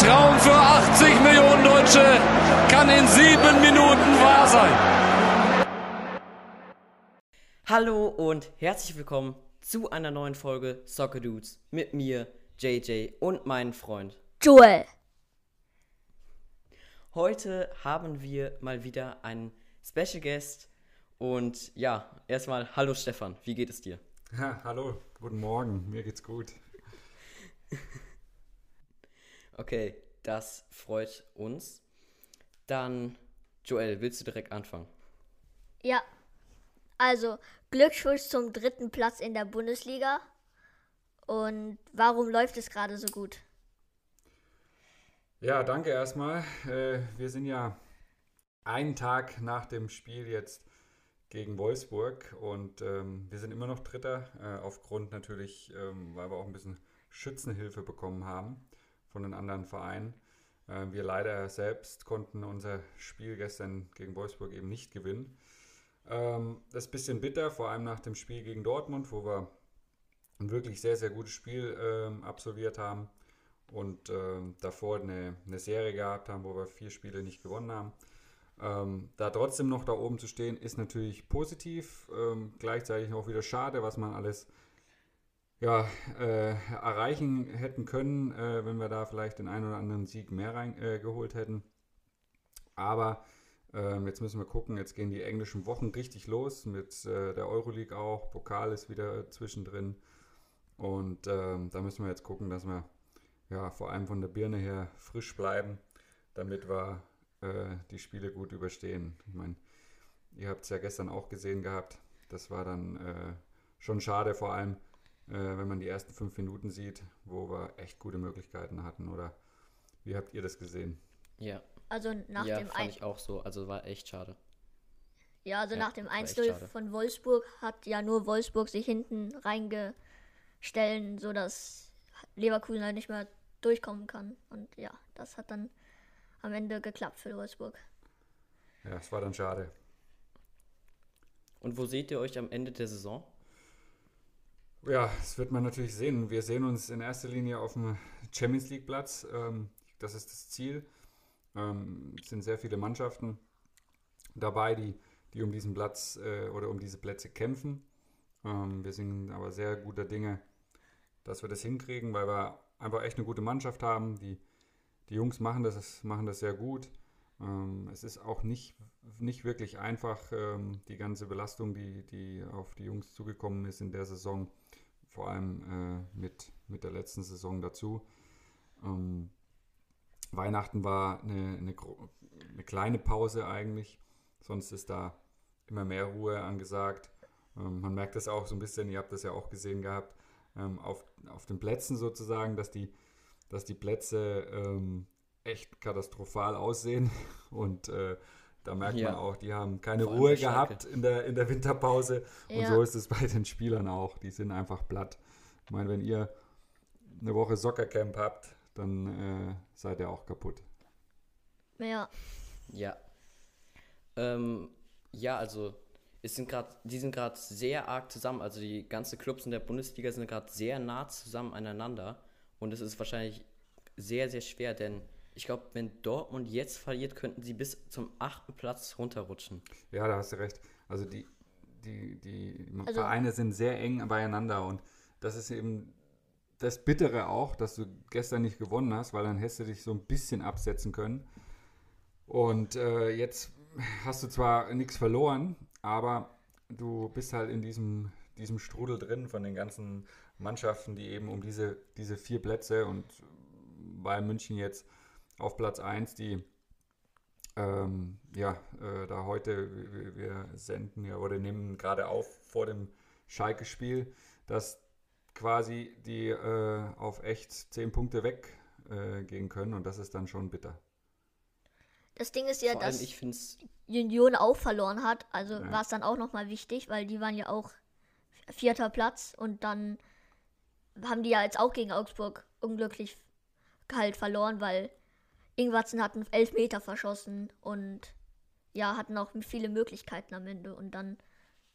Traum für 80 Millionen Deutsche kann in sieben Minuten wahr sein. Hallo und herzlich willkommen zu einer neuen Folge Soccer Dudes mit mir, JJ und meinem Freund Joel. Heute haben wir mal wieder einen Special Guest und ja, erstmal hallo Stefan, wie geht es dir? Ja, hallo, guten Morgen, mir geht's gut. Okay, das freut uns. Dann, Joel, willst du direkt anfangen? Ja, also Glückwunsch zum dritten Platz in der Bundesliga. Und warum läuft es gerade so gut? Ja, danke erstmal. Äh, wir sind ja einen Tag nach dem Spiel jetzt gegen Wolfsburg und ähm, wir sind immer noch Dritter, äh, aufgrund natürlich, ähm, weil wir auch ein bisschen Schützenhilfe bekommen haben von den anderen Vereinen. Äh, wir leider selbst konnten unser Spiel gestern gegen Wolfsburg eben nicht gewinnen. Ähm, das ist ein bisschen bitter, vor allem nach dem Spiel gegen Dortmund, wo wir ein wirklich sehr, sehr gutes Spiel ähm, absolviert haben und ähm, davor eine, Serie gehabt haben, wo wir vier Spiele nicht gewonnen haben. Da trotzdem noch da oben zu stehen, ist natürlich positiv. Gleichzeitig auch wieder schade, was man alles ja, äh, erreichen hätten können, äh, wenn wir da vielleicht den einen oder anderen Sieg mehr reingeholt äh, hätten. Aber ähm, jetzt müssen wir gucken, jetzt gehen die englischen Wochen richtig los mit äh, der Euroleague auch. Pokal ist wieder zwischendrin. Und ähm, da müssen wir jetzt gucken, dass wir ja, vor allem von der Birne her frisch bleiben, damit wir äh, die Spiele gut überstehen. Ich meine, ihr habt es ja gestern auch gesehen gehabt. Das war dann äh, schon schade, vor allem, wenn man die ersten fünf Minuten sieht, wo wir echt gute Möglichkeiten hatten. Oder wie habt ihr das gesehen? Ja. Also nach ja, dem fand ich auch so. Also war echt schade. Ja, also Ja, nach dem war echt 1-0 schade. von Wolfsburg hat ja nur Wolfsburg sich hinten reingestellt, sodass Leverkusen halt nicht mehr durchkommen kann. Und ja, das hat dann am Ende geklappt für Wolfsburg. Ja, es war dann schade. Und wo seht ihr euch am Ende der Saison? Ja, das wird man natürlich sehen. Wir sehen uns in erster Linie auf dem Champions League Platz. Ähm, das ist das Ziel. Ähm, es sind sehr viele Mannschaften dabei, die, die um diesen Platz äh, oder um diese Plätze kämpfen. Ähm, wir sind aber sehr guter Dinge, dass wir das hinkriegen, weil wir einfach echt eine gute Mannschaft haben. Die, die Jungs machen das, machen das sehr gut. Ähm, es ist auch nicht, nicht wirklich einfach, ähm, die ganze Belastung, die, die auf die Jungs zugekommen ist in der Saison, vor allem äh, mit, mit der letzten Saison dazu. Ähm, Weihnachten war eine, eine, eine kleine Pause eigentlich, sonst ist da immer mehr Ruhe angesagt. Man merkt das auch so ein bisschen, ihr habt das ja auch gesehen gehabt, auf, auf den Plätzen sozusagen, dass die, dass die Plätze echt katastrophal aussehen und äh, da merkt Ja. man auch, die haben keine Vor Ruhe gehabt in der, in der Winterpause und Ja. so ist es bei den Spielern auch, die sind einfach platt. Ich meine, wenn ihr eine Woche Soccercamp habt, dann äh, seid ihr auch kaputt. Ja, Ja. Ähm, ja, also es sind gerade, die sind gerade sehr arg zusammen. Also die ganzen Clubs in der Bundesliga sind gerade sehr nah zusammen aneinander. Und es ist wahrscheinlich sehr, sehr schwer, denn ich glaube, wenn Dortmund jetzt verliert, könnten sie bis zum achten Platz runterrutschen. Ja, da hast du recht. Also die, die, die Also- Vereine sind sehr eng beieinander und das ist eben das Bittere auch, dass du gestern nicht gewonnen hast, weil dann hättest du dich so ein bisschen absetzen können. Und äh, jetzt hast du zwar nichts verloren, aber du bist halt in diesem, diesem Strudel drin von den ganzen Mannschaften, die eben um diese, diese vier Plätze und bei München jetzt auf Platz 1, die ähm, ja, äh, da heute, wir, wir senden ja oder nehmen gerade auf vor dem Schalke-Spiel, dass quasi die äh, auf echt zehn Punkte weg äh, gehen können und das ist dann schon bitter. das Ding ist ja, allem, dass Union auch verloren hat. Also Ja. war es dann auch nochmal wichtig, weil die waren ja auch vierter Platz und dann haben die ja jetzt auch gegen Augsburg unglücklich halt verloren, weil Ingwatzen hat einen Elfmeter verschossen und ja, hatten auch viele Möglichkeiten am Ende und dann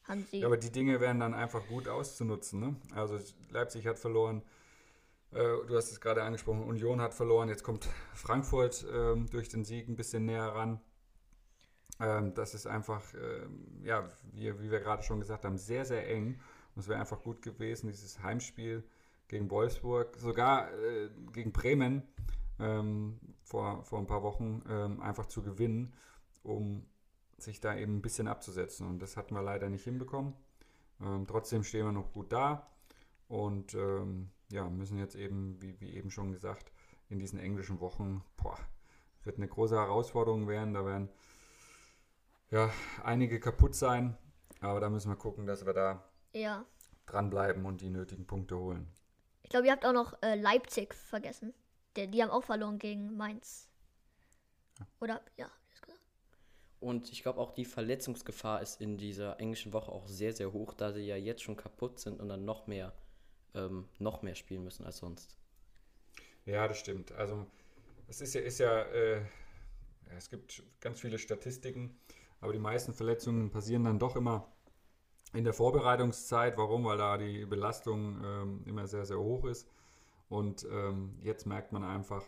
haben sie. Ja, aber die Dinge wären dann einfach gut auszunutzen. Ne? Also Leipzig hat verloren, Äh, du hast es gerade angesprochen, Union hat verloren, jetzt kommt Frankfurt ähm, durch den Sieg ein bisschen näher ran. Ähm, das ist einfach, ähm, ja, wie, wie wir gerade schon gesagt haben, sehr, sehr eng. Und es wäre einfach gut gewesen, dieses Heimspiel gegen Wolfsburg, sogar äh, gegen Bremen ähm, vor, vor ein paar Wochen ähm, einfach zu gewinnen, um sich da eben ein bisschen abzusetzen. Und das hatten wir leider nicht hinbekommen. Ähm, trotzdem stehen wir noch gut da und ähm, ja, müssen jetzt eben, wie, wie eben schon gesagt, in diesen englischen Wochen, boah, wird eine große Herausforderung werden. Da werden ja einige kaputt sein, aber da müssen wir gucken, dass wir da Ja. dranbleiben und die nötigen Punkte holen. Ich glaube, ihr habt auch noch äh, Leipzig vergessen. Der, die haben auch verloren gegen Mainz. Oder, ja. ist gesagt. Und ich glaube auch die Verletzungsgefahr ist in dieser englischen Woche auch sehr, sehr hoch, da sie ja jetzt schon kaputt sind und dann noch mehr, ähm, noch mehr spielen müssen als sonst. Ja, das stimmt. Also es ist ja, ist ja, äh, ja, es gibt ganz viele Statistiken, aber die meisten Verletzungen passieren dann doch immer in der Vorbereitungszeit. Warum? Weil da die Belastung ähm, immer sehr, sehr hoch ist. Und ähm, jetzt merkt man einfach,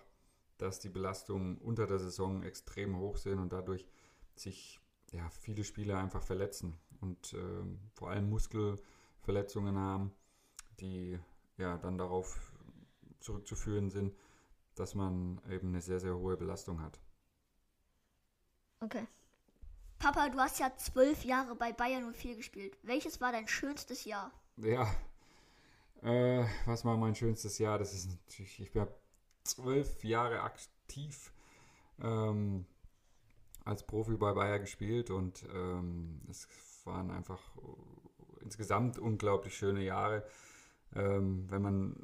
dass die Belastungen unter der Saison extrem hoch sind und dadurch sich ja, viele Spieler einfach verletzen und ähm, vor allem Muskelverletzungen haben, die ja dann darauf zurückzuführen sind, dass man eben eine sehr, sehr hohe Belastung hat. Okay. Papa, du hast ja zwölf Jahre bei Bayern 04 gespielt. Welches war dein schönstes Jahr? Ja, äh, was war mein schönstes Jahr? Das ist natürlich, ich war zwölf Jahre aktiv ähm, als Profi bei Bayer gespielt und ähm, es waren einfach insgesamt unglaublich schöne Jahre. Ähm, wenn man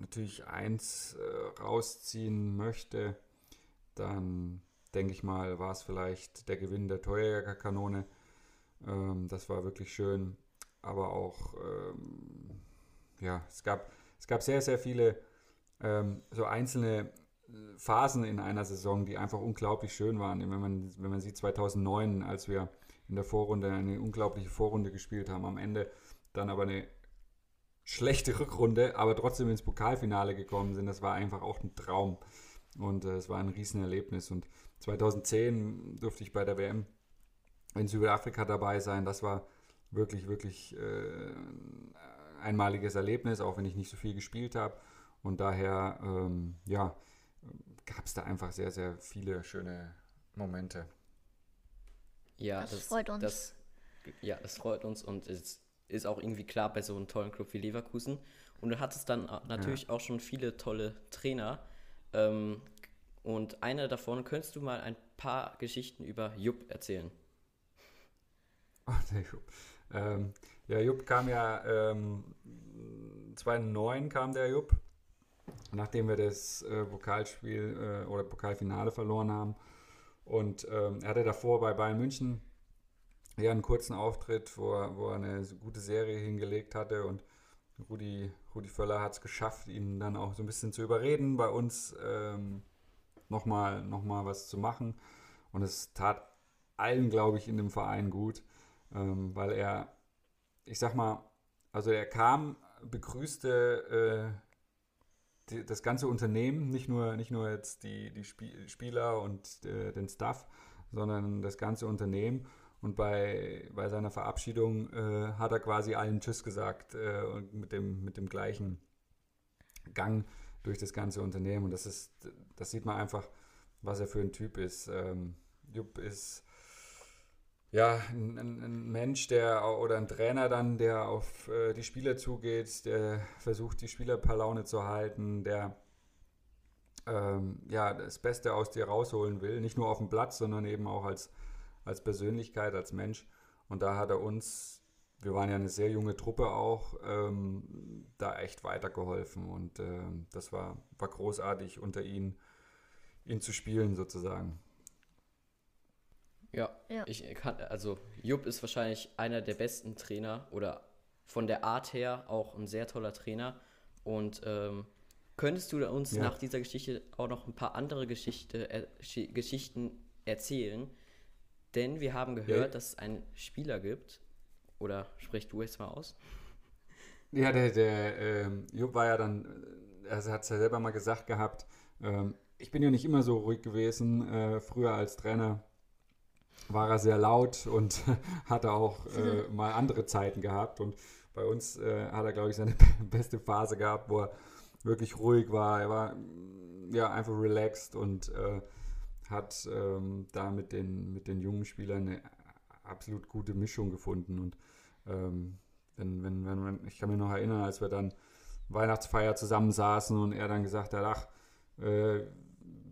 natürlich eins äh, rausziehen möchte, dann denke ich mal, war es vielleicht der Gewinn der Torjägerkanone. Ähm, das war wirklich schön, aber auch ähm, ja, es gab, es gab sehr, sehr viele ähm, so einzelne Phasen in einer Saison, die einfach unglaublich schön waren. Wenn man, wenn man sieht, 2009, als wir in der Vorrunde eine unglaubliche Vorrunde gespielt haben, am Ende dann aber eine schlechte Rückrunde, aber trotzdem ins Pokalfinale gekommen sind, das war einfach auch ein Traum. Und äh, es war ein Riesenerlebnis. Und 2010 durfte ich bei der WM in Südafrika dabei sein. Das war wirklich, wirklich äh, einmaliges Erlebnis, auch wenn ich nicht so viel gespielt habe. Und daher, ähm, ja, gab es da einfach sehr, sehr viele schöne Momente. Ja, Das freut uns. Das, ja, das freut uns und es ist auch irgendwie klar bei so einem tollen Club wie Leverkusen. Und du hattest dann natürlich auch schon viele tolle Trainer. Ähm, und einer davon, könntest du mal ein paar Geschichten über Jupp erzählen? Ach, der Jupp. Ähm, ja, Jupp kam ja, ähm, 2009 kam der Jupp, nachdem wir das äh, Pokalspiel äh, oder Pokalfinale verloren haben. Und ähm, er hatte davor bei Bayern München ja einen kurzen Auftritt, wo er, wo er eine gute Serie hingelegt hatte und Rudi, Rudi Völler hat es geschafft, ihn dann auch so ein bisschen zu überreden, bei uns ähm, nochmal noch mal was zu machen. Und es tat allen, glaube ich, in dem Verein gut, ähm, weil er, ich sag mal, also er kam, begrüßte äh, die, das ganze Unternehmen, nicht nur, nicht nur jetzt die, die Spie Spieler und äh, den Staff, sondern das ganze Unternehmen. Und bei, bei seiner Verabschiedung äh, hat er quasi allen Tschüss gesagt äh, und mit dem, mit dem gleichen Gang durch das ganze Unternehmen. Und das ist, das sieht man einfach, was er für ein Typ ist. Ähm, Jupp ist ja ein, ein, Mensch, der oder ein Trainer dann, der auf äh, die Spieler zugeht, der versucht, die Spieler per Laune zu halten, der ähm, ja das Beste aus dir rausholen will, nicht nur auf dem Platz, sondern eben auch als, als Persönlichkeit, als Mensch. Und da hat er uns, wir waren ja eine sehr junge Truppe auch, ähm, da echt weitergeholfen. Und ähm, das war, war großartig, unter ihn, ihn zu spielen sozusagen. Ja, Ja. ich kann, also Jupp ist wahrscheinlich einer der besten Trainer oder von der Art her auch ein sehr toller Trainer. Und ähm, könntest du uns Ja. nach dieser Geschichte auch noch ein paar andere Geschichte, äh, Schi- Geschichten erzählen? Denn wir haben gehört, Ja. dass es einen Spieler gibt, oder sprich du jetzt mal aus? Ja, der, der ähm, Jupp war ja dann äh, er hat es ja selber mal gesagt gehabt, ähm, ich bin ja nicht immer so ruhig gewesen. Äh, früher als Trainer war er sehr laut und hatte auch äh, mal andere Zeiten gehabt. Und bei uns äh, hat er, glaube ich, seine beste Phase gehabt, wo er wirklich ruhig war. Er war ja einfach relaxed und äh, hat ähm, da mit den, mit den jungen Spielern eine absolut gute Mischung gefunden. Und ähm, wenn, wenn, wenn man, ich kann mich noch erinnern, als wir dann Weihnachtsfeier zusammensaßen und er dann gesagt hat, ach, äh,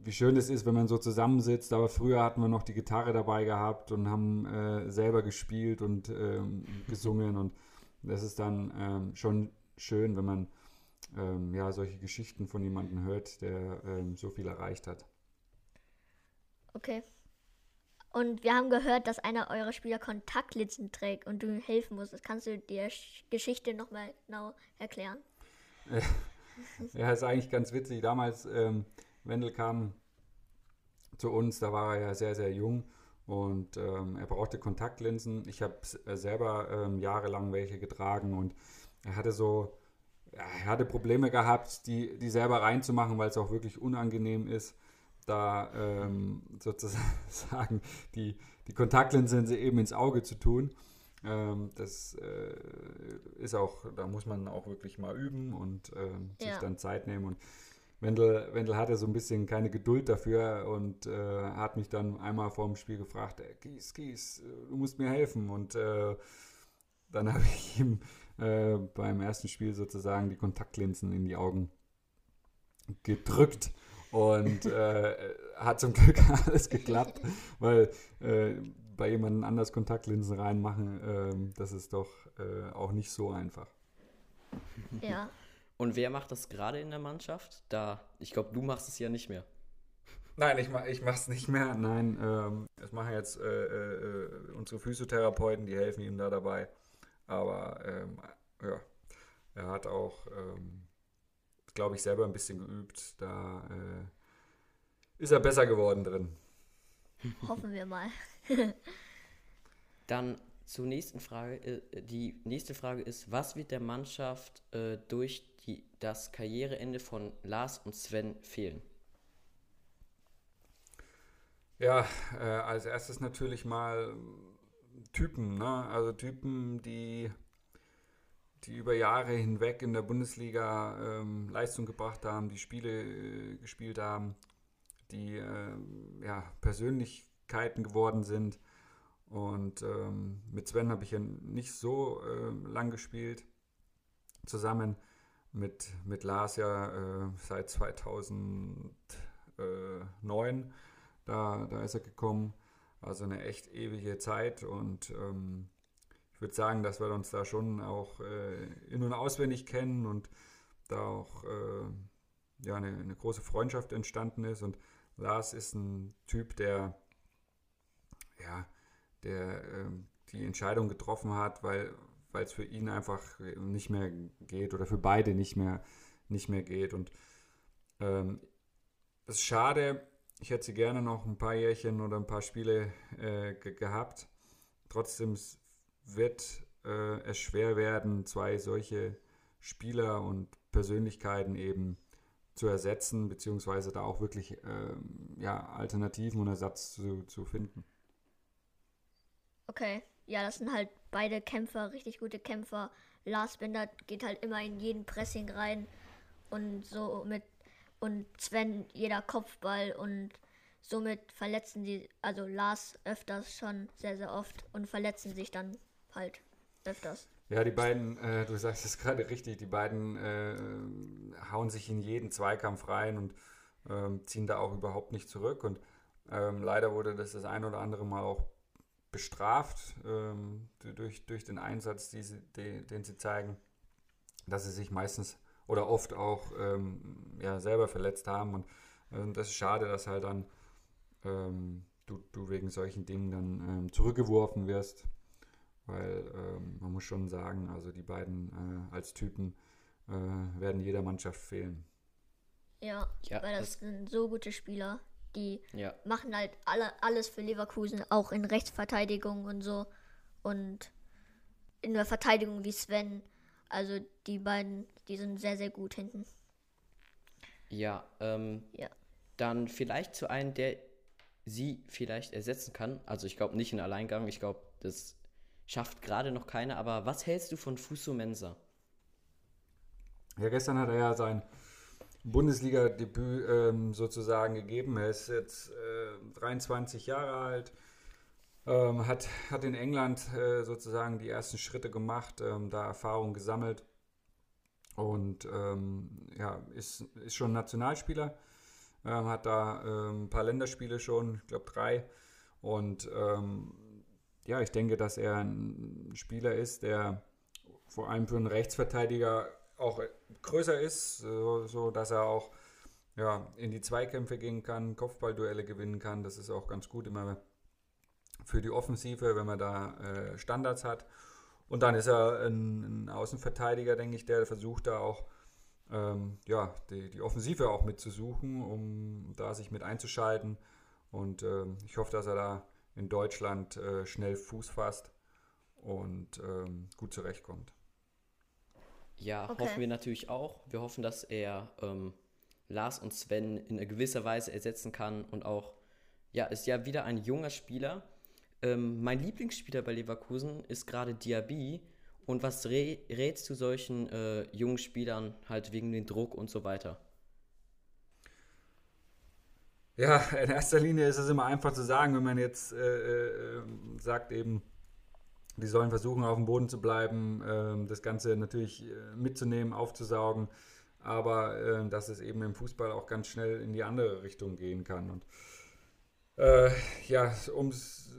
wie schön es ist, wenn man so zusammensitzt. Aber früher hatten wir noch die Gitarre dabei gehabt und haben äh, selber gespielt und ähm, gesungen. Und das ist dann ähm, schon schön, wenn man ähm, ja, solche Geschichten von jemandem hört, der ähm, so viel erreicht hat. Okay. Und wir haben gehört, dass einer eurer Spieler Kontaktlinsen trägt und du ihm helfen musst. Kannst du die Geschichte nochmal genau erklären? ja, ist eigentlich ganz witzig. Damals, ähm, Wendel kam zu uns, da war er ja sehr, sehr jung und ähm, er brauchte Kontaktlinsen. Ich habe äh, selber ähm, jahrelang welche getragen und er hatte so, ja, er hatte Probleme gehabt, die, die selber reinzumachen, weil es auch wirklich unangenehm ist da ähm, sozusagen die, die Kontaktlinse eben ins Auge zu tun. Ähm, das äh, ist auch, da muss man auch wirklich mal üben und ähm, sich dann Zeit nehmen. Und Wendel, Wendel hatte so ein bisschen keine Geduld dafür und äh, hat mich dann einmal vor dem Spiel gefragt, äh, Gies, Gies, du musst mir helfen. Und äh, dann habe ich ihm äh, beim ersten Spiel sozusagen die Kontaktlinsen in die Augen gedrückt. Und äh, hat zum Glück alles geklappt, weil äh, bei jemandem anders Kontaktlinsen reinmachen, äh, das ist doch äh, auch nicht so einfach. Ja. Und wer macht das gerade in der Mannschaft? Da, ich glaube, du machst es ja nicht mehr. Nein, ich, mach, ich es nicht mehr. Nein, ähm, das machen jetzt äh, äh, unsere Physiotherapeuten, die helfen ihm da dabei. Aber ähm, ja, er hat auch ähm, glaube ich, selber ein bisschen geübt. Da äh, ist er besser geworden drin. Hoffen wir mal. Dann zur nächsten Frage. Äh, die nächste Frage ist, was wird der Mannschaft äh, durch die, das Karriereende von Lars und Sven fehlen? Ja, äh, als erstes natürlich mal Typen, ne? Also Typen, die die über Jahre hinweg in der Bundesliga ähm, Leistung gebracht haben, die Spiele äh, gespielt haben, die äh, ja, Persönlichkeiten geworden sind. Und ähm, mit Sven habe ich ja nicht so äh, lang gespielt. Zusammen mit, mit Lars ja äh, seit 2009. Da, da ist er gekommen. Also eine echt ewige Zeit und ähm, ich würde sagen, dass wir uns da schon auch äh, in- und auswendig kennen und da auch äh, ja, eine, eine, große Freundschaft entstanden ist. Und Lars ist ein Typ, der, ja, der äh, die Entscheidung getroffen hat, weil es für ihn einfach nicht mehr geht oder für beide nicht mehr, nicht mehr geht. Und ähm, ist schade. Ich hätte sie gerne noch ein paar Jährchen oder ein paar Spiele äh, gehabt. Trotzdem wird äh, es schwer werden, zwei solche Spieler und Persönlichkeiten eben zu ersetzen, beziehungsweise da auch wirklich ähm, ja, Alternativen und Ersatz zu, zu finden. Okay, ja, das sind halt beide Kämpfer, richtig gute Kämpfer. Lars Bender geht halt immer in jeden Pressing rein und so mit und Sven jeder Kopfball und somit verletzen die, also Lars öfters schon sehr, sehr oft und verletzen sich dann halt öfters. Ja, die beiden, äh, du sagst es gerade richtig, die beiden äh, hauen sich in jeden Zweikampf rein und ähm, ziehen da auch überhaupt nicht zurück. Und ähm, leider wurde das das ein oder andere Mal auch bestraft ähm, durch, durch den Einsatz, die sie, die, den sie zeigen, dass sie sich meistens oder oft auch ähm, ja, selber verletzt haben. Und äh, das ist schade, dass halt dann ähm, du, du wegen solchen Dingen dann ähm, zurückgeworfen wirst weil ähm, man muss schon sagen, also die beiden äh, als Typen äh, werden jeder Mannschaft fehlen. Ja, ja weil das, das, sind so gute Spieler, die ja. machen halt alle, alles für Leverkusen, auch in Rechtsverteidigung und so und in der Verteidigung wie Sven. Also die beiden, die sind sehr, sehr gut hinten. Ja, ähm, Ja. dann vielleicht zu einem, der sie vielleicht ersetzen kann. Also ich glaube nicht in Alleingang, ich glaube, das schafft gerade noch keiner. Aber was hältst du von Fuso Mensa? Ja, gestern hat er ja sein Bundesliga-Debüt ähm, sozusagen gegeben. Er ist jetzt äh, 23 Jahre alt, ähm, hat, hat in England äh, sozusagen die ersten Schritte gemacht, ähm, da Erfahrung gesammelt und ähm, ja, ist, ist schon Nationalspieler, ähm, hat da ähm, ein paar Länderspiele schon, ich glaube drei. Und ja, ich denke, dass er ein Spieler ist, der vor allem für einen Rechtsverteidiger auch größer ist, so, dass er auch ja, in die Zweikämpfe gehen kann, Kopfballduelle gewinnen kann. Das ist auch ganz gut immer für die Offensive, wenn man da äh, Standards hat. Und dann ist er ein, ein Außenverteidiger, denke ich, der versucht da auch ähm, ja, die, die Offensive auch mitzusuchen, um da sich mit einzuschalten. Und ähm, ich hoffe, dass er da in Deutschland äh, schnell Fuß fasst und ähm, gut zurechtkommt. Ja, Okay. hoffen wir natürlich auch. Wir hoffen, dass er ähm, Lars und Sven in gewisser Weise ersetzen kann und auch, ja, ist ja wieder ein junger Spieler. Ähm, mein Lieblingsspieler bei Leverkusen ist gerade Diaby. Und was rä rätst du solchen äh, jungen Spielern halt wegen dem Druck und so weiter? Ja, in erster Linie ist es immer einfach zu sagen, wenn man jetzt äh, äh, sagt eben, die sollen versuchen, auf dem Boden zu bleiben, ähm, das Ganze natürlich äh, mitzunehmen, aufzusaugen, aber äh, dass es eben im Fußball auch ganz schnell in die andere Richtung gehen kann. Und äh, ja, ums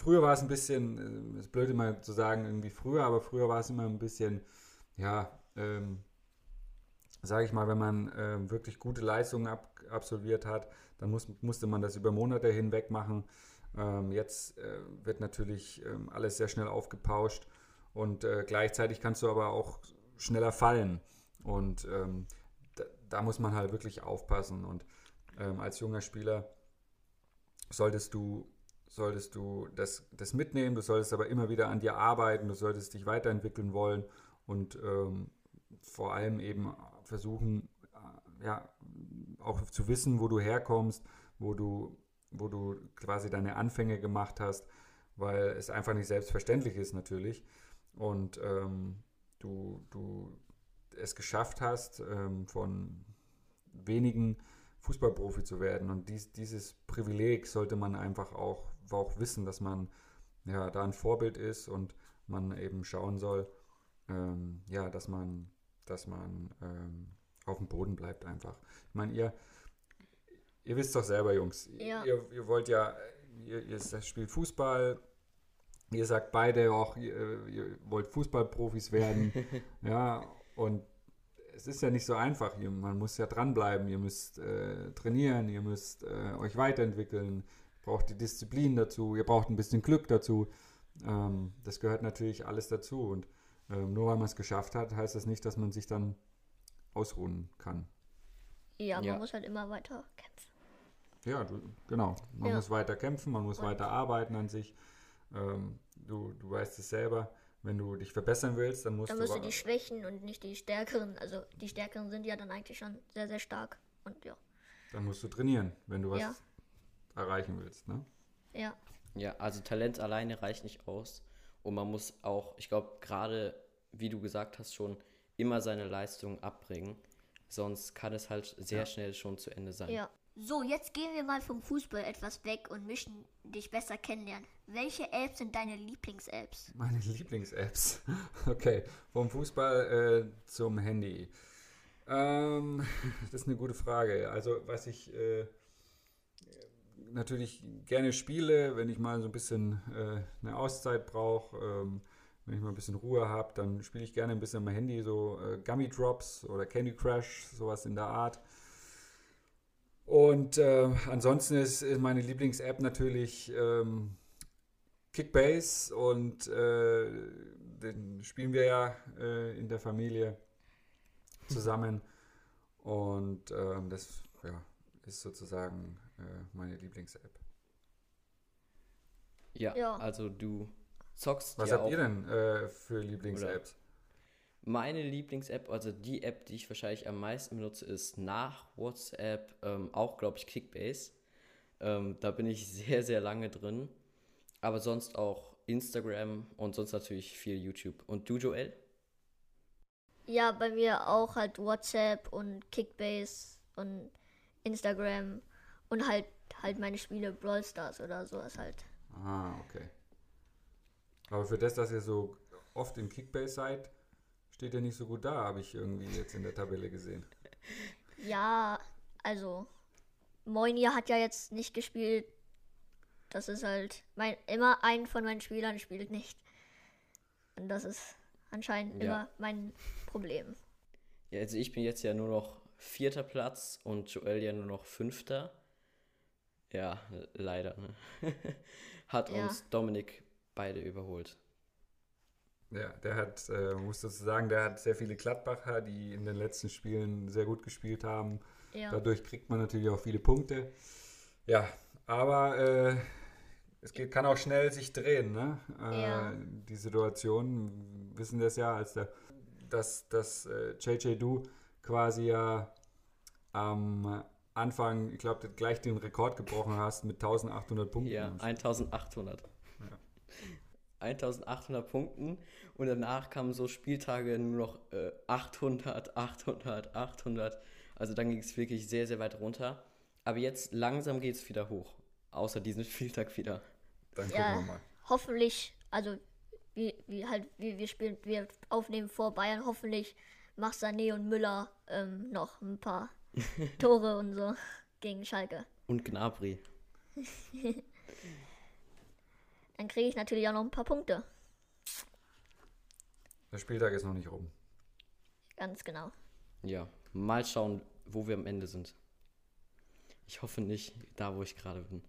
früher war es ein bisschen, äh, ist blöd immer zu sagen, irgendwie früher, aber früher war es immer ein bisschen, ja, ähm, sage ich mal, wenn man ähm, wirklich gute Leistungen ab, absolviert hat, dann muss, musste man das über Monate hinweg machen. Ähm, jetzt äh, wird natürlich ähm, alles sehr schnell aufgepauscht und äh, gleichzeitig kannst du aber auch schneller fallen. Und ähm, da, da muss man halt wirklich aufpassen. Und als junger Spieler solltest du, solltest du das, das mitnehmen, du solltest aber immer wieder an dir arbeiten, du solltest dich weiterentwickeln wollen und ähm, vor allem eben versuchen, äh, ja, auch zu wissen, wo du herkommst, wo du, wo du quasi deine Anfänge gemacht hast, weil es einfach nicht selbstverständlich ist natürlich. Und ähm, du, du es geschafft hast, ähm, von wenigen Fußballprofi zu werden. Und dies, dieses Privileg sollte man einfach auch, auch wissen, dass man ja, da ein Vorbild ist und man eben schauen soll, ähm, ja, dass man, dass man ähm, auf dem Boden bleibt einfach. Ich meine, ihr, ihr wisst doch selber, Jungs, Ja. ihr, ihr wollt ja, ihr, ihr spielt Fußball, ihr sagt beide auch, ihr, ihr wollt Fußballprofis werden, ja, und es ist ja nicht so einfach. Man muss ja dranbleiben, ihr müsst äh, trainieren, ihr müsst äh, euch weiterentwickeln, braucht die Disziplin dazu, ihr braucht ein bisschen Glück dazu. Ähm, das gehört natürlich alles dazu. Und ähm, nur weil man es geschafft hat, heißt das nicht, dass man sich dann ausruhen kann. Ja, man Ja. muss halt immer weiter kämpfen. Ja, du, genau. Man Ja. muss weiter kämpfen, man muss Und- weiter arbeiten an sich. Ähm, du, du weißt es selber, wenn du dich verbessern willst, dann musst Dann du. musst du wa- die Schwächen und nicht die Stärkeren. Also die Stärkeren sind ja dann eigentlich schon sehr, sehr stark. Und ja. Dann musst du trainieren, wenn du was Ja. erreichen willst. Ne? Ja. Ja, also Talent alleine reicht nicht aus. Und man muss auch, ich glaube, gerade, wie du gesagt hast, schon immer seine Leistung abbringen. Sonst kann es halt sehr Ja. schnell schon zu Ende sein. Ja. So, jetzt gehen wir mal vom Fußball etwas weg und möchten dich besser kennenlernen. Welche Apps sind deine Lieblings-Apps? Meine Lieblings-Apps. Okay, vom Fußball äh, zum Handy. Ähm, das ist eine gute Frage. Also, was ich äh, natürlich gerne spiele, wenn ich mal so ein bisschen äh, eine Auszeit brauche, ähm, wenn ich mal ein bisschen Ruhe habe, dann spiele ich gerne ein bisschen am Handy, so äh, Gummy Drops oder Candy Crush, sowas in der Art. Und äh, ansonsten ist, ist meine Lieblings-App natürlich ähm, Kickbase und äh, den spielen wir ja äh, in der Familie zusammen. Und ähm, das ja, ist sozusagen äh, meine Lieblings-App. Ja, Ja. also du zockst Was ja habt auch. ihr denn äh, für Lieblings-Apps? Meine Lieblings-App, also die App, die ich wahrscheinlich am meisten benutze, ist nach WhatsApp ähm, auch, glaube ich, Kickbase. Ähm, da bin ich sehr, sehr lange drin. Aber sonst auch Instagram und sonst natürlich viel YouTube. Und du, Joel? Ja, bei mir auch halt WhatsApp und Kickbase und Instagram und halt halt meine Spiele Brawl Stars oder sowas halt. Ah, okay. Aber für das, dass ihr so oft in Kickbase seid, steht ihr nicht so gut da, habe ich irgendwie jetzt in der Tabelle gesehen. Ja, also Moinia hat ja jetzt nicht gespielt. Das ist halt mein immer ein von meinen Spielern spielt nicht. Und das ist anscheinend Ja. immer mein Problem. Ja, also ich bin jetzt ja nur noch vierter Platz und Joel ja nur noch fünfter. Ja, leider. Ne? Hat Ja. uns Dominik beide überholt. Ja, der hat, äh, muss dazu sagen, der hat sehr viele Gladbacher, die in den letzten Spielen sehr gut gespielt haben. Ja. Dadurch kriegt man natürlich auch viele Punkte. Ja, aber äh, es geht, kann auch schnell sich drehen, ne? Äh, Ja. Die Situation, wir wissen das ja, als der, dass, dass äh, JJ Du quasi ja am Anfang, ich glaube, gleich den Rekord gebrochen hast mit 1800 Punkten. Ja, 1800. 1800 Punkten und danach kamen so Spieltage nur noch äh, 800, 800, 800. Also dann ging es wirklich sehr, sehr weit runter. Aber jetzt langsam geht es wieder hoch. Außer diesen Spieltag wieder. Dann gucken Ja, wir mal. hoffentlich, also wie, wie halt, wie wir spielen, wir aufnehmen vor Bayern, hoffentlich macht Sané und Müller ähm, noch ein paar Tore und so gegen Schalke. Und Gnabry. Dann kriege ich natürlich auch noch ein paar Punkte. Der Spieltag ist noch nicht rum. Ganz genau. Ja, mal schauen, wo wir am Ende sind. Ich hoffe nicht da, wo ich gerade bin.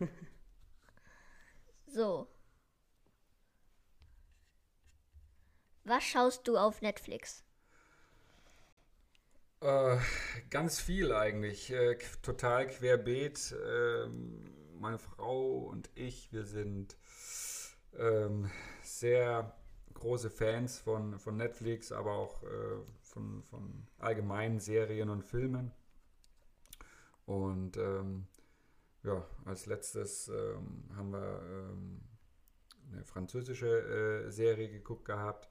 So. Was schaust du auf Netflix? Äh, ganz viel eigentlich. Äh, total querbeet. Ähm, meine Frau und ich, wir sind ähm, sehr große Fans von, von Netflix, aber auch äh, von, von allgemeinen Serien und Filmen. Und ähm, ja, als letztes ähm, haben wir ähm, eine französische äh, Serie geguckt gehabt.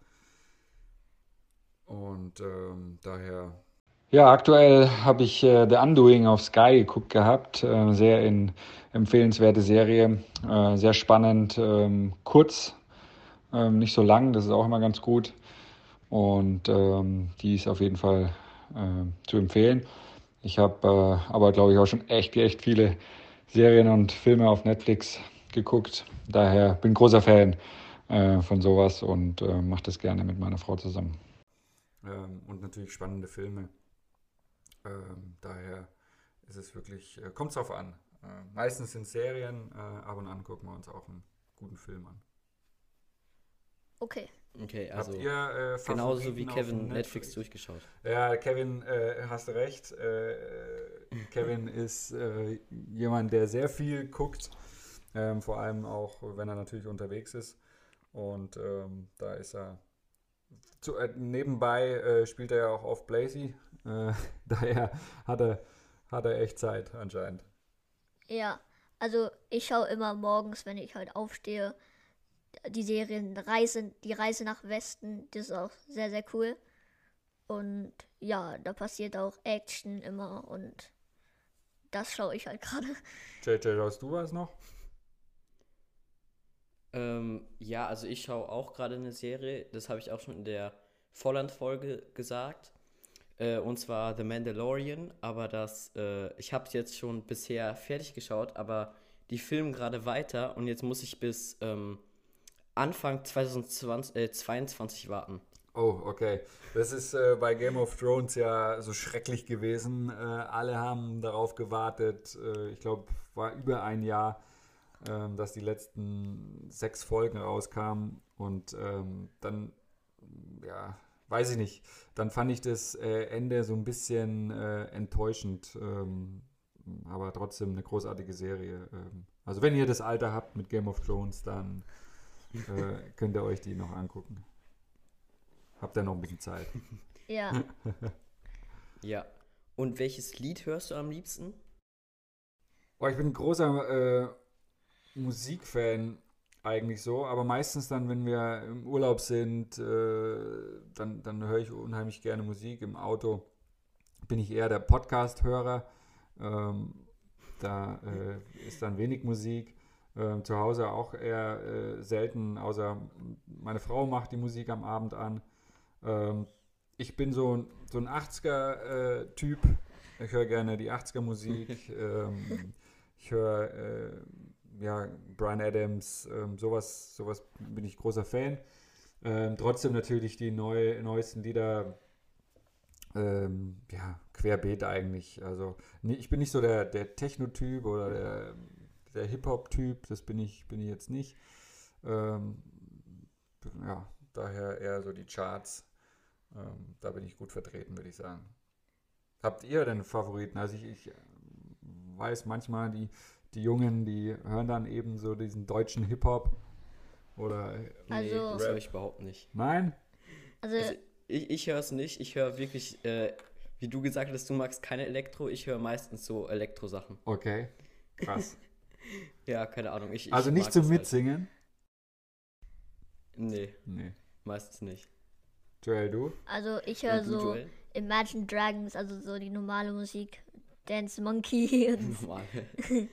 Und ähm, daher ja, aktuell habe ich äh, The Undoing auf Sky geguckt gehabt. Äh, sehr in, empfehlenswerte Serie. Äh, sehr spannend, ähm, kurz, ähm, nicht so lang, das ist auch immer ganz gut. Und ähm, die ist auf jeden Fall äh, zu empfehlen. Ich habe äh, aber, glaube ich, auch schon echt, echt viele Serien und Filme auf Netflix geguckt. Daher bin großer Fan äh, von sowas und äh, mache das gerne mit meiner Frau zusammen. Ähm, und natürlich spannende Filme. Ähm, daher ist es wirklich, äh, kommt es drauf an. Äh, meistens sind Serien, äh, ab und an gucken wir uns auch einen guten Film an. Okay. Okay, also Habt ihr äh, genauso wie Kevin Netflix. Netflix? durchgeschaut. Ja, Kevin, äh, hast du recht. Äh, Kevin ist äh, jemand, der sehr viel guckt, ähm, vor allem auch, wenn er natürlich unterwegs ist. Und ähm, da ist er. Zu, äh, nebenbei äh, spielt er ja auch auf Blazy. Äh, daher hat er, hat er echt Zeit anscheinend. Ja, also ich schaue immer morgens, wenn ich halt aufstehe, die Serien Reise, die Reise nach Westen, das ist auch sehr, sehr cool. Und ja, da passiert auch Action immer und das schaue ich halt gerade. JJ, schaust du was noch? Ähm, ja, also ich schaue auch gerade eine Serie, das habe ich auch schon in der Volland-Folge gesagt. Äh, und zwar The Mandalorian, aber das, äh, ich habe es jetzt schon bisher fertig geschaut, aber die filmen gerade weiter und jetzt muss ich bis ähm, Anfang 2020, äh, 22 warten. Oh, okay. Das ist äh, bei Game of Thrones ja so schrecklich gewesen. Äh, alle haben darauf gewartet. Äh, ich glaube, war über ein Jahr, ähm, dass die letzten sechs Folgen rauskamen. Und ähm, dann, ja, weiß ich nicht. Dann fand ich das äh, Ende so ein bisschen äh, enttäuschend. Ähm, aber trotzdem eine großartige Serie. Ähm, also, wenn ihr das Alter habt mit Game of Thrones, dann äh, könnt ihr euch die noch angucken. Habt ihr noch ein bisschen Zeit? Ja. Ja. Und welches Lied hörst du am liebsten? Oh, ich bin ein großer äh, Musikfan eigentlich so, aber meistens dann, wenn wir im Urlaub sind, äh, dann, dann höre ich unheimlich gerne Musik. Im Auto bin ich eher der Podcast-Hörer. Ähm, da äh, ist dann wenig Musik. Ähm, zu Hause auch eher äh, selten, außer meine Frau macht die Musik am Abend an. Ähm, ich bin so, ein- so ein 80er-Typ. ich höre gerne die 80er-Musik. ähm, ich höre äh, ja, Brian Adams, ähm, sowas, sowas bin ich großer Fan. Ähm, trotzdem natürlich die neu, neuesten Lieder, ähm, ja, querbeet eigentlich. Also nee, ich bin nicht so der, der Techno-Typ oder der, der Hip-Hop-Typ, das bin ich, bin ich jetzt nicht. Ähm, ja, daher eher so die Charts. Ähm, da bin ich gut vertreten, würde ich sagen. Habt ihr denn Favoriten? Also ich, ich äh, weiß manchmal, die, die Jungen, die hören dann eben so diesen deutschen Hip-Hop oder Nee, Also- das höre ich überhaupt nicht. nein? Also, Also, ich ich höre es nicht. Ich höre wirklich, äh, wie du gesagt hast, du magst keine Elektro. Ich höre meistens so Elektrosachen. Okay, krass. Ja, keine Ahnung. Ich, ich Also nicht zum halt. Mitsingen? Nee, Nee. meistens nicht. Joel, du? also ich höre so Joel? Imagine Dragons, also so die normale Musik. Dance Monkey und Normal.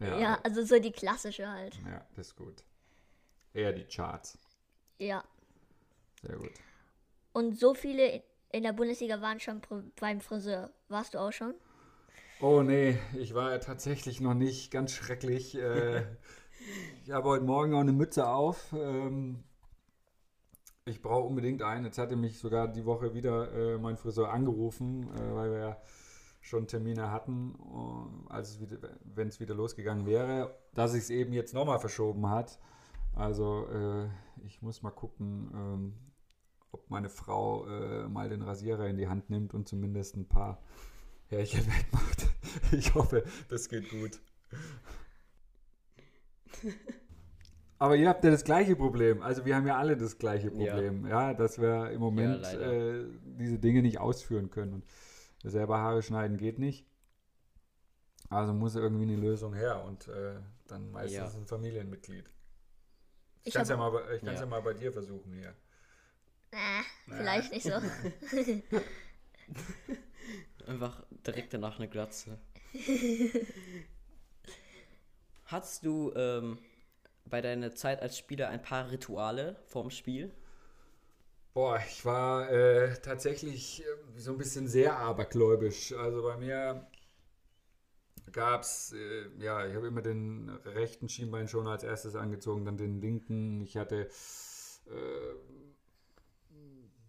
ja. also so die klassische halt. Ja, das ist gut. Eher die Charts. Ja. Sehr gut. Und so viele in der Bundesliga waren schon beim Friseur. Warst du auch schon? Oh nee, ich war ja tatsächlich noch nicht ganz schrecklich. Äh, ich habe heute Morgen auch eine Mütze auf. Ähm, ich brauche unbedingt einen. Jetzt hatte mich sogar die Woche wieder äh, mein Friseur angerufen, äh, weil wir ja schon Termine hatten, äh, als es wieder, wenn es wieder losgegangen wäre, dass es eben jetzt nochmal verschoben hat. Also äh, ich muss mal gucken, ähm, ob meine Frau äh, mal den Rasierer in die Hand nimmt und zumindest ein paar Härchen wegmacht. Ich hoffe, das geht gut. Aber ihr habt ja das gleiche Problem. Also wir haben ja alle das gleiche Problem, ja, dass wir im Moment leider. äh, diese Dinge nicht ausführen können. Und selber Haare schneiden geht nicht. Also muss irgendwie eine Lösung her und äh, dann meistens Ja. ein Familienmitglied. Ich Ich kann es ja, mal ich ja. Ja. mal bei dir versuchen hier. Äh, vielleicht nicht so. Einfach direkt danach eine Glatze. Hattest du ähm, bei deiner Zeit als Spieler ein paar Rituale vorm Spiel? Boah, ich war äh, tatsächlich äh, so ein bisschen sehr abergläubisch. Also bei mir gab es, äh, ja, ich habe immer den rechten Schienbein schon als erstes angezogen, dann den linken. Ich hatte, äh,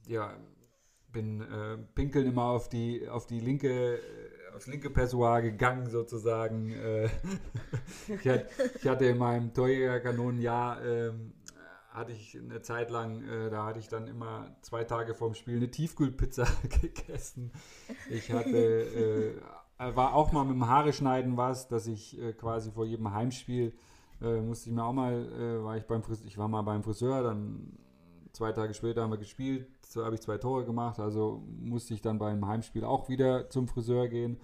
ja, bin äh, pinkeln immer auf die, auf die linke, aufs linke Pessoir gegangen sozusagen. Ich, hatte, ich hatte in meinem Torjägerkanonenjahr ähm, hatte ich eine Zeit lang, äh, da hatte ich dann immer zwei Tage vorm Spiel eine Tiefkühlpizza gegessen. Ich hatte, äh, war auch mal mit dem Haare schneiden was, dass ich äh, quasi vor jedem Heimspiel äh, musste ich mir auch mal, äh, war ich beim Friseur, ich war mal beim Friseur, dann zwei Tage später haben wir gespielt, so habe ich zwei Tore gemacht, also musste ich dann beim Heimspiel auch wieder zum Friseur gehen.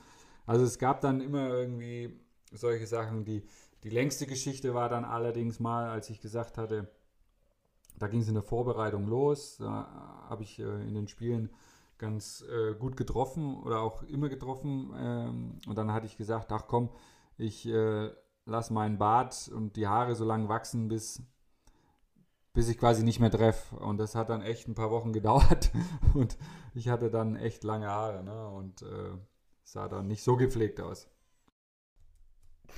Also es gab dann immer irgendwie solche Sachen, die, die längste Geschichte war dann allerdings mal, als ich gesagt hatte, da ging es in der Vorbereitung los. Da habe ich äh, in den Spielen ganz äh, gut getroffen oder auch immer getroffen. Ähm, und dann hatte ich gesagt, ach komm, ich äh, lasse meinen Bart und die Haare so lange wachsen, bis, bis ich quasi nicht mehr treffe. Und das hat dann echt ein paar Wochen gedauert. Und ich hatte dann echt lange Haare. Ne? Und äh, sah dann nicht so gepflegt aus.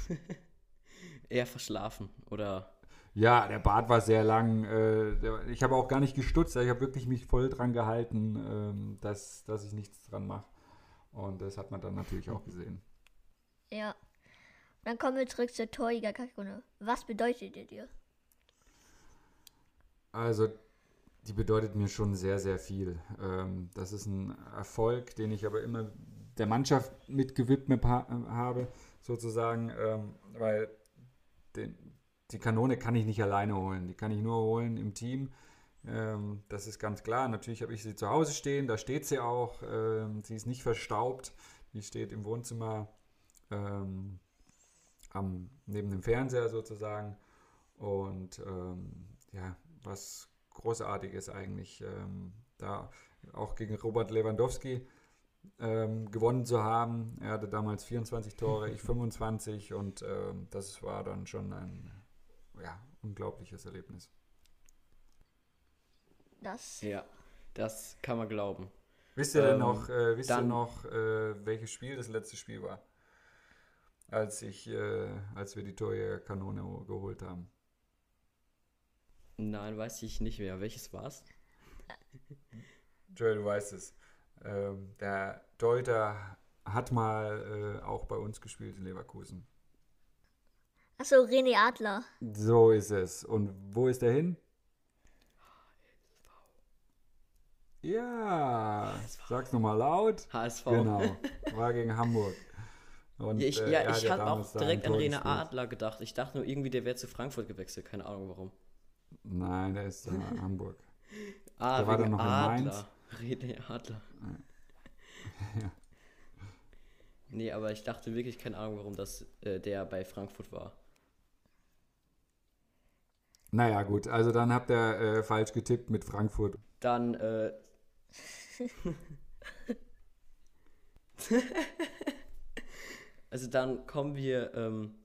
Eher verschlafen oder Ja, der Bart war sehr lang. Äh, ich habe auch gar nicht gestutzt. Ich habe wirklich mich voll dran gehalten, ähm, dass, dass ich nichts dran mache. Und das hat man dann natürlich auch gesehen. Ja. Dann kommen wir zurück zur Torjägerkanone. Was bedeutet ihr dir? Also, die bedeutet mir schon sehr, sehr viel. Ähm, das ist ein Erfolg, den ich aber immer der Mannschaft mitgewidmet ha habe, sozusagen, ähm, weil den, die Kanone kann ich nicht alleine holen. Die kann ich nur holen im Team. Ähm, das ist ganz klar. Natürlich habe ich sie zu Hause stehen, da steht sie auch. Ähm, sie ist nicht verstaubt. Die steht im Wohnzimmer ähm, neben dem Fernseher sozusagen. Und ja, was großartiges eigentlich, da auch gegen Robert Lewandowski gewonnen zu haben. Er hatte damals 24 Tore, ich 25 und das war dann schon ein ja, unglaubliches Erlebnis. Das. Ja, das kann man glauben. Wisst ihr denn Ähm, noch, äh, wisst ihr noch äh, welches Spiel das letzte Spiel war? Als ich, äh, als wir die Torjägerkanone geholt haben. Nein, weiß ich nicht mehr. Welches war's? Joel, du weißt es. Ähm, der Deuter hat mal äh, auch bei uns gespielt in Leverkusen. Achso, René Adler. So ist es. Und wo ist er hin? Ja, sag's nochmal laut. HSV. Genau, war gegen Hamburg. Und, Ja, ich, äh, ja, ich habe auch direkt an Rene. Adler gedacht. Ich dachte nur irgendwie, der wäre zu Frankfurt gewechselt. Keine Ahnung warum. Nein, der ist in Hamburg. Ah, Der war dann noch in Adler. Rene Adler. Ja. Nee, aber ich dachte wirklich, keine Ahnung, warum das äh, der bei Frankfurt war. Naja, gut, also dann habt ihr äh, falsch getippt mit Frankfurt. Dann, äh. also dann kommen wir ähm,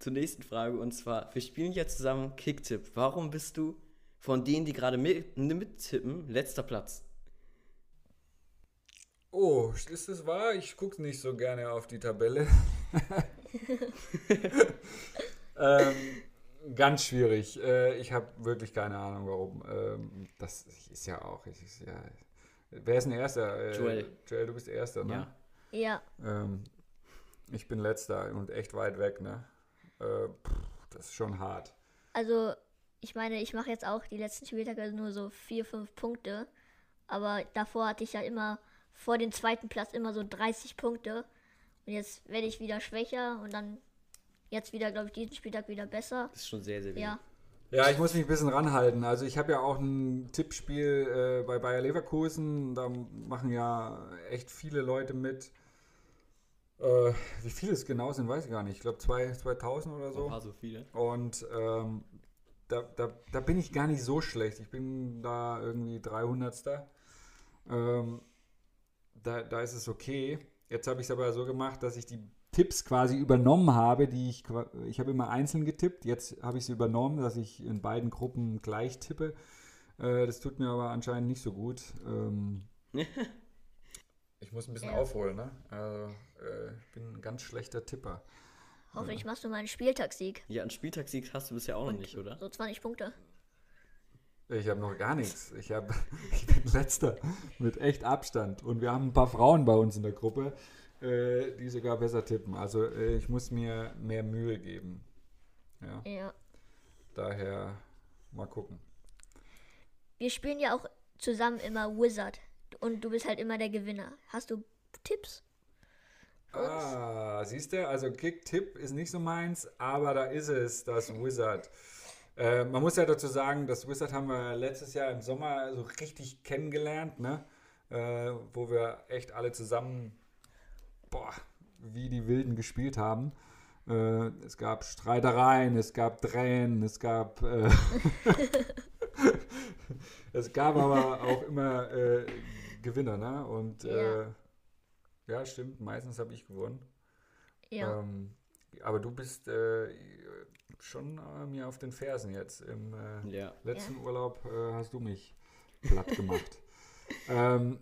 zur nächsten Frage und zwar, wir spielen jetzt zusammen Kicktipp. Warum bist du von denen, die gerade mit, mittippen, letzter Platz? Oh, ist das wahr? Ich gucke nicht so gerne auf die Tabelle. ähm, ganz schwierig. Äh, ich habe wirklich keine Ahnung, warum. Ähm, das ist ja auch. Ist ja, wer ist denn Erster? Äh, Joel. Joel, du bist Erster, ne? Ja. Ja. Ähm, ich bin Letzter und echt weit weg, ne? Äh, pff, das ist schon hart. Also, ich meine, ich mache jetzt auch die letzten Spieltage nur so vier, fünf Punkte. Aber davor hatte ich ja immer vor dem zweiten Platz immer so 30 Punkte. Und jetzt werde ich wieder schwächer und dann jetzt wieder, glaube ich, diesen Spieltag wieder besser. Das ist schon sehr, sehr wenig. Ja. Ja, ich muss mich ein bisschen ranhalten. Also ich habe ja auch ein Tippspiel äh, bei Bayer Leverkusen. Da machen ja echt viele Leute mit. Äh, wie viele es genau sind, weiß ich gar nicht. Ich glaube 2000 oder Ein so. paar so viele. Und ähm, da, da, da bin ich gar nicht so schlecht. Ich bin da irgendwie 300. Ähm, da, da ist es okay. Jetzt habe ich es aber so gemacht, dass ich die Tipps quasi übernommen habe, die ich, ich habe immer einzeln getippt. Jetzt habe ich sie übernommen, dass ich in beiden Gruppen gleich tippe. Äh, das tut mir aber anscheinend nicht so gut. Ähm, ich muss ein bisschen Ja. aufholen, ne? Also, äh, ich bin ein ganz schlechter Tipper. Hoffentlich machst du mal einen Spieltagssieg. Ja, einen Spieltagssieg hast du bisher auch noch nicht, oder? So 20 Punkte. Ich habe noch gar nichts. Ich, hab, ich bin letzter mit echt Abstand. Und wir haben ein paar Frauen bei uns in der Gruppe, äh, die sogar besser tippen. Also äh, ich muss mir mehr Mühe geben. Ja, Ja. daher mal gucken. Wir spielen ja auch zusammen immer Wizard. Und du bist halt immer der Gewinner. Hast du Tipps? Ah, siehst du, also Kick-Tipp ist nicht so meins, aber da ist es, das Wizard. Äh, man muss ja dazu sagen, das Wizard haben wir letztes Jahr im Sommer so richtig kennengelernt, ne? Äh, wo wir echt alle zusammen, boah, wie die Wilden gespielt haben. Äh, es gab Streitereien, es gab Tränen, es gab, äh, es gab aber auch immer äh, Gewinner, ne? Und Ja. äh, ja, stimmt. Meistens habe ich gewonnen. Ja. Ähm, aber du bist äh, schon äh, mir auf den Fersen jetzt. Im äh, Ja. letzten Urlaub äh, hast du mich platt gemacht. ähm,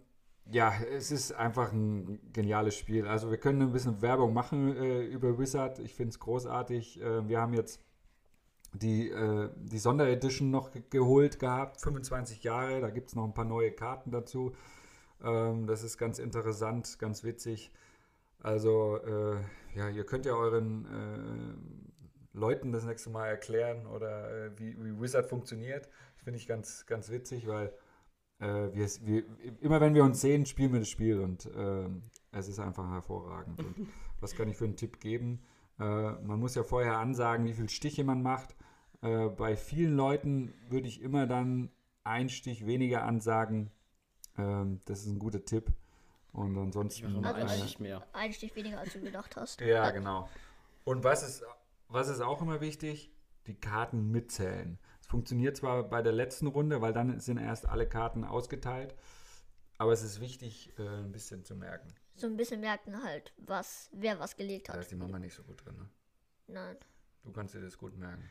ja, es ist einfach ein geniales Spiel. Also wir können ein bisschen Werbung machen äh, über Wizard. Ich finde es großartig. Äh, wir haben jetzt die, äh, die Sonderedition noch ge geholt gehabt. 25 Jahre. Da gibt es noch ein paar neue Karten dazu. Ähm, das ist ganz interessant, ganz witzig. Also, äh, ja, ihr könnt ja euren äh, Leuten das nächste Mal erklären oder äh, wie, wie Wizard funktioniert. Das finde ich ganz, ganz witzig, weil äh, wir, wir, immer wenn wir uns sehen, spielen wir das Spiel und ähm, es ist einfach hervorragend. Und was kann ich für einen Tipp geben? Äh, man muss ja vorher ansagen, wie viele Stiche man macht. Äh, bei vielen Leuten würde ich immer dann ein Stich weniger ansagen. Ähm, das ist ein guter Tipp. Und ansonsten. Also einen ein- Stich mehr. Ein Stich weniger, als du gedacht hast. Ja, genau. Und was ist, was ist auch immer wichtig? Die Karten mitzählen. Funktioniert zwar bei der letzten Runde, weil dann sind erst alle Karten ausgeteilt, aber es ist wichtig, äh, ein bisschen zu merken. So ein bisschen merken halt, was, wer was gelegt Da hat. ist die Mama nicht so gut drin. Ne? Nein. Du kannst dir das gut merken.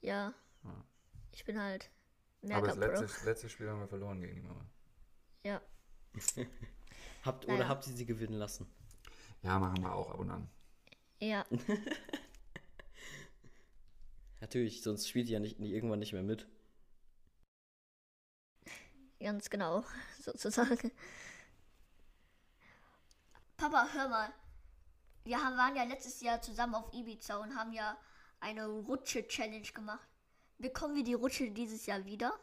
Ja. Ja. Ich bin halt aber das Merker letzte, letzte Spiel haben wir verloren gegen die Mama. Ja. Habt, Naja. Oder habt ihr sie gewinnen lassen? Ja, machen wir auch ab und an. Ja. Natürlich, sonst spielt ihr ja nicht, irgendwann nicht mehr mit. Ganz genau, sozusagen. Papa, hör mal. Wir haben, waren ja letztes Jahr zusammen auf Ibiza und haben ja eine Rutsche-Challenge gemacht. Bekommen wir die Rutsche dieses Jahr wieder?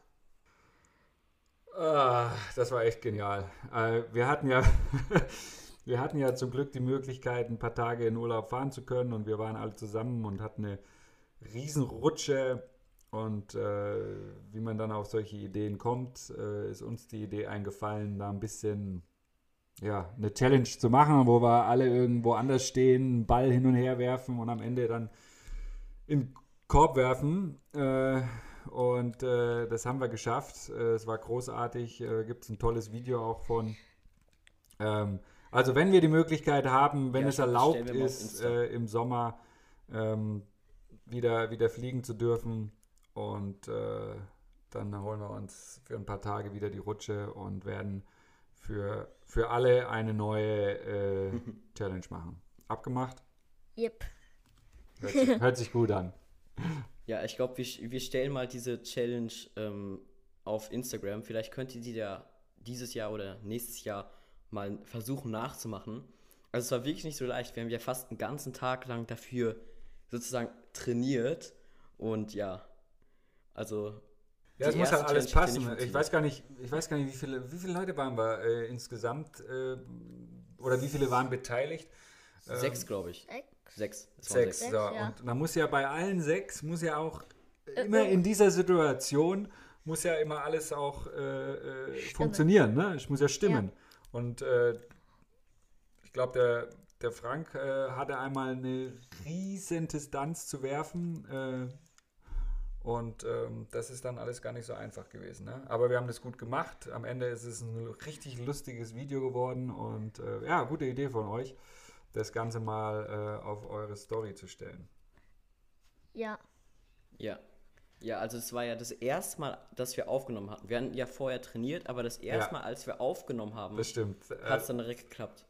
Ah, das war echt genial. Äh, wir hatten ja, wir hatten ja zum Glück die Möglichkeit, ein paar Tage in Urlaub fahren zu können und wir waren alle zusammen und hatten eine Riesenrutsche. Und äh, wie man dann auf solche Ideen kommt, äh, ist uns die Idee eingefallen, da ein bisschen ja, eine Challenge zu machen, wo wir alle irgendwo anders stehen, einen Ball hin und her werfen und am Ende dann in den Korb werfen. Äh, und äh, das haben wir geschafft. Äh, es war großartig. Äh, Gibt es ein tolles Video auch von. Ähm, also wenn wir die Möglichkeit haben, wenn Ja, es erlaubt ist, im Sommer ähm, wieder, wieder fliegen zu dürfen. Und äh, dann holen wir uns für ein paar Tage wieder die Rutsche und werden für, für alle eine neue äh, Challenge machen. Abgemacht? Yep. Hört sich, hört sich gut an. Ja, ich glaube, wir, wir stellen mal diese Challenge ähm, auf Instagram. Vielleicht könnt ihr die ja dieses Jahr oder nächstes Jahr mal versuchen nachzumachen. Also es war wirklich nicht so leicht. Wir haben ja fast einen ganzen Tag lang dafür sozusagen trainiert. Und ja, also. Ja, es muss halt alles Challenge ja passen. Ich weiß gar nicht, ich weiß gar nicht, wie viele, wie viele Leute waren wir äh, insgesamt äh, oder wie viele waren beteiligt? Sechs, glaube ich. Sechs. Sechs. Sechs. Sechs, so. ja. Und da muss ja bei allen sechs muss ja auch immer in dieser Situation muss ja immer alles auch äh, äh, funktionieren. Ne? Es muss ja stimmen. Und äh, ich glaube, der, der Frank äh, hatte einmal eine riesen Distanz zu werfen. Äh, und ähm, das ist dann alles gar nicht so einfach gewesen. Ne? Aber wir haben das gut gemacht. Am Ende ist es ein richtig lustiges Video geworden. Und äh, ja, gute Idee von euch, das Ganze mal äh, auf eure Story zu stellen. Ja. Ja. Ja, also es war ja das erste Mal, dass wir aufgenommen hatten. Wir hatten ja vorher trainiert, aber das erste Ja. Mal, als wir aufgenommen haben, hat es Äh, dann direkt geklappt.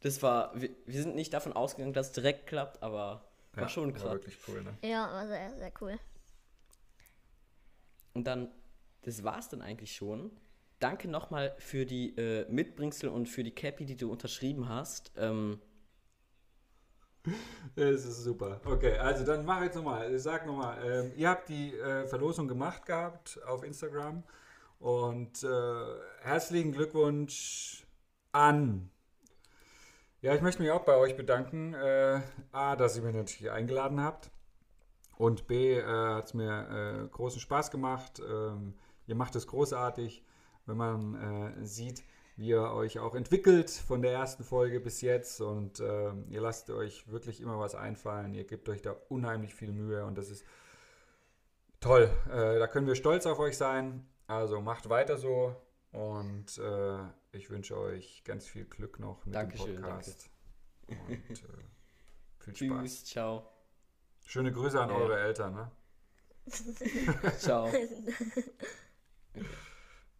Das war, wir, wir sind nicht davon ausgegangen, dass es direkt klappt, aber war ja, schon war krass. wirklich cool. Ne? Ja, war sehr, sehr cool. Und dann, das war's dann eigentlich schon. Danke nochmal für die äh, Mitbringsel und für die Cappy, die du unterschrieben hast. Ähm, Das ist super. Okay, also dann mach jetzt nochmal. Sag nochmal. Ähm, ihr habt die äh, Verlosung gemacht gehabt auf Instagram. Und äh, herzlichen Glückwunsch an. Ja, ich möchte mich auch bei euch bedanken. Äh, A, dass ihr mich natürlich eingeladen habt. Und B, äh, hat es mir äh, großen Spaß gemacht. Ähm, ihr macht es großartig, wenn man äh, sieht, wie ihr euch auch entwickelt von der ersten Folge bis jetzt. Und ähm, ihr lasst euch wirklich immer was einfallen. Ihr gebt euch da unheimlich viel Mühe und das ist toll. Äh, da können wir stolz auf euch sein. Also macht weiter so. Und äh, ich wünsche euch ganz viel Glück noch mit Dankeschön, dem Podcast. Und äh, viel Spaß. tschüss, ciao. Schöne Grüße an Ja. eure Eltern. Ne? Ciao.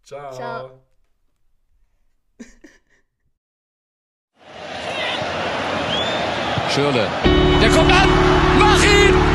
Ciao. Ciao. Schürle. Der kommt an!